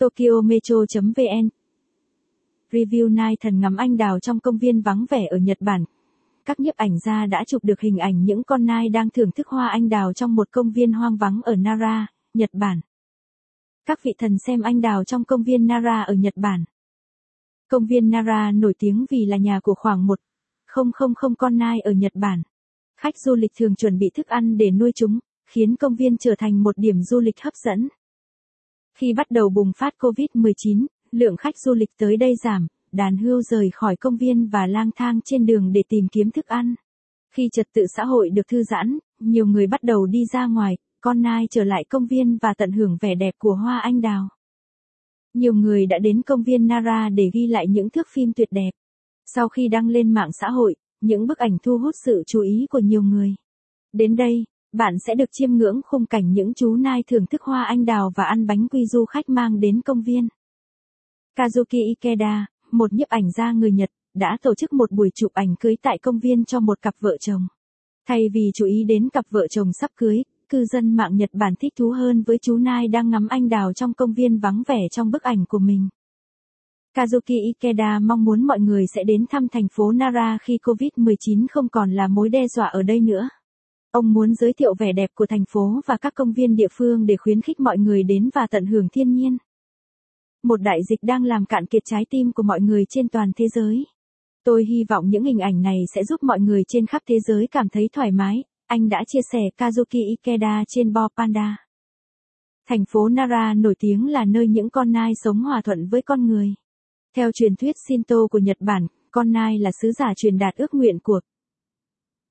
Tokyo Metro.vn Review Night thần ngắm anh đào trong công viên vắng vẻ ở Nhật Bản. Các nhiếp ảnh gia đã chụp được hình ảnh những con nai đang thưởng thức hoa anh đào trong một công viên hoang vắng ở Nara, Nhật Bản. Các vị thần xem anh đào trong công viên Nara ở Nhật Bản. Công viên Nara nổi tiếng vì là nhà của khoảng 000 con nai ở Nhật Bản. Khách du lịch thường chuẩn bị thức ăn để nuôi chúng, khiến công viên trở thành một điểm du lịch hấp dẫn. Khi bắt đầu bùng phát COVID-19, lượng khách du lịch tới đây giảm, đàn hươu rời khỏi công viên và lang thang trên đường để tìm kiếm thức ăn. Khi trật tự xã hội được thư giãn, nhiều người bắt đầu đi ra ngoài, con nai trở lại công viên và tận hưởng vẻ đẹp của hoa anh đào. Nhiều người đã đến công viên Nara để ghi lại những thước phim tuyệt đẹp. Sau khi đăng lên mạng xã hội, những bức ảnh thu hút sự chú ý của nhiều người. Đến đây, bạn sẽ được chiêm ngưỡng khung cảnh những chú nai thưởng thức hoa anh đào và ăn bánh quy du khách mang đến công viên. Kazuki Ikeda, một nhiếp ảnh gia người Nhật, đã tổ chức một buổi chụp ảnh cưới tại công viên cho một cặp vợ chồng. Thay vì chú ý đến cặp vợ chồng sắp cưới, cư dân mạng Nhật Bản thích thú hơn với chú nai đang ngắm anh đào trong công viên vắng vẻ trong bức ảnh của mình. Kazuki Ikeda mong muốn mọi người sẽ đến thăm thành phố Nara khi COVID-19 không còn là mối đe dọa ở đây nữa. Ông muốn giới thiệu vẻ đẹp của thành phố và các công viên địa phương để khuyến khích mọi người đến và tận hưởng thiên nhiên. Một đại dịch đang làm cạn kiệt trái tim của mọi người trên toàn thế giới. Tôi hy vọng những hình ảnh này sẽ giúp mọi người trên khắp thế giới cảm thấy thoải mái, anh đã chia sẻ Kazuki Ikeda trên Bo Panda. Thành phố Nara nổi tiếng là nơi những con nai sống hòa thuận với con người. Theo truyền thuyết Shinto của Nhật Bản, con nai là sứ giả truyền đạt ước nguyện của.